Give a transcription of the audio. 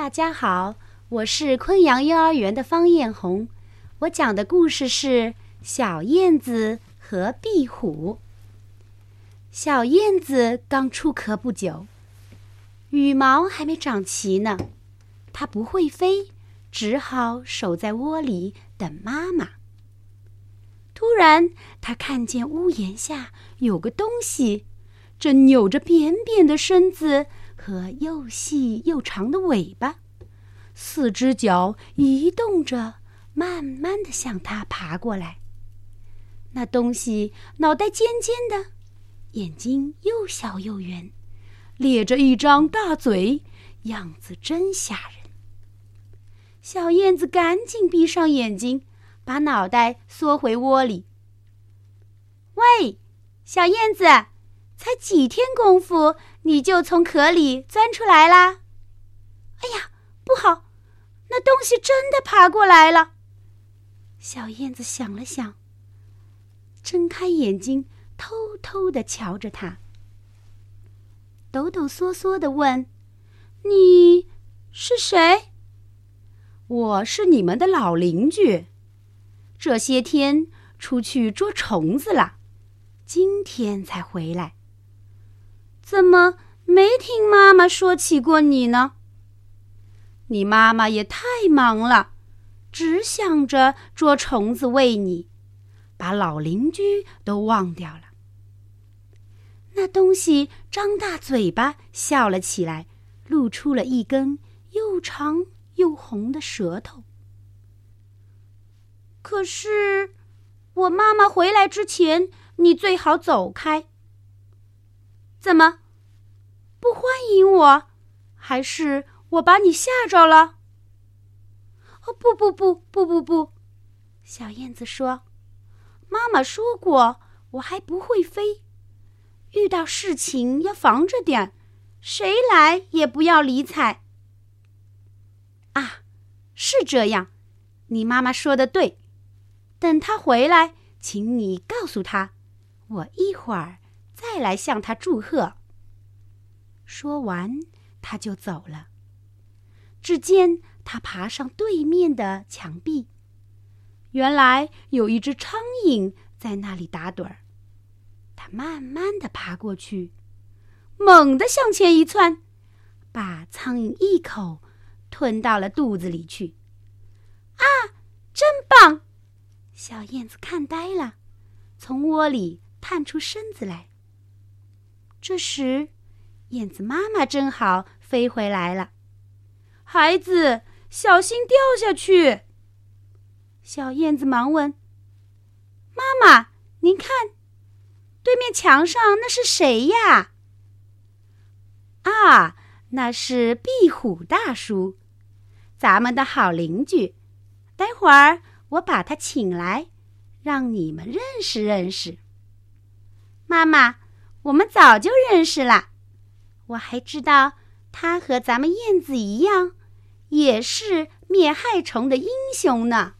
大家好，我是昆阳幼儿园的方艳红。我讲的故事是《小燕子和壁虎》。小燕子刚出壳不久，羽毛还没长齐呢，它不会飞，只好守在窝里等妈妈。突然，它看见屋檐下有个东西，正扭着扁扁的身子。和又细又长的尾巴，四只脚移动着，慢慢的向它爬过来。那东西脑袋尖尖的，眼睛又小又圆，咧着一张大嘴，样子真吓人。小燕子赶紧闭上眼睛，把脑袋缩回窝里。喂，小燕子，才几天功夫？你就从壳里钻出来啦！哎呀，不好，那东西真的爬过来了。小燕子想了想，睁开眼睛，偷偷的瞧着它，抖抖嗦嗦的问：“你是谁？”“我是你们的老邻居，这些天出去捉虫子了，今天才回来。”怎么没听妈妈说起过你呢？你妈妈也太忙了，只想着捉虫子喂你，把老邻居都忘掉了。那东西张大嘴巴笑了起来，露出了一根又长又红的舌头。可是，我妈妈回来之前，你最好走开。怎么？不欢迎我，还是我把你吓着了？哦，不不不不不不！小燕子说：“妈妈说过，我还不会飞，遇到事情要防着点，谁来也不要理睬。”啊，是这样，你妈妈说的对。等她回来，请你告诉她，我一会儿再来向他祝贺。说完，他就走了。只见他爬上对面的墙壁，原来有一只苍蝇在那里打盹儿。他慢慢的爬过去，猛地向前一窜，把苍蝇一口吞到了肚子里去。啊，真棒！小燕子看呆了，从窝里探出身子来。这时。燕子妈妈正好飞回来了，孩子小心掉下去。小燕子忙问：“妈妈，您看，对面墙上那是谁呀？”啊，那是壁虎大叔，咱们的好邻居。待会儿我把他请来，让你们认识认识。妈妈，我们早就认识了。我还知道，他和咱们燕子一样，也是灭害虫的英雄呢。